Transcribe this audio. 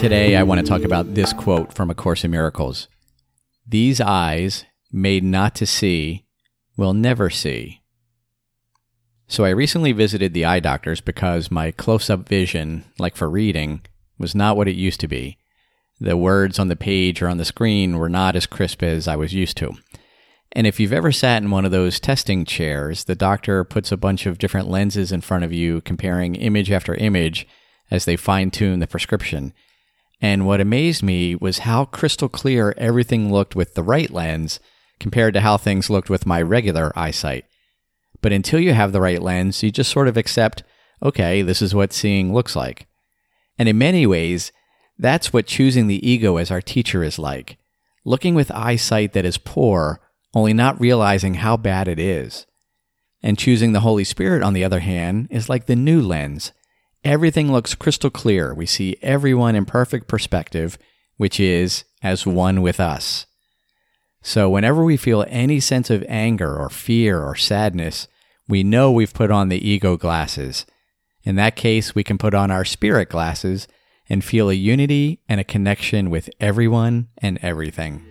Today, I want to talk about this quote from A Course in Miracles These eyes, made not to see, will never see. So, I recently visited the eye doctors because my close up vision, like for reading, was not what it used to be. The words on the page or on the screen were not as crisp as I was used to. And if you've ever sat in one of those testing chairs, the doctor puts a bunch of different lenses in front of you, comparing image after image as they fine tune the prescription. And what amazed me was how crystal clear everything looked with the right lens compared to how things looked with my regular eyesight. But until you have the right lens, you just sort of accept, okay, this is what seeing looks like. And in many ways, that's what choosing the ego as our teacher is like. Looking with eyesight that is poor only not realizing how bad it is. And choosing the Holy Spirit, on the other hand, is like the new lens. Everything looks crystal clear. We see everyone in perfect perspective, which is as one with us. So, whenever we feel any sense of anger or fear or sadness, we know we've put on the ego glasses. In that case, we can put on our spirit glasses and feel a unity and a connection with everyone and everything.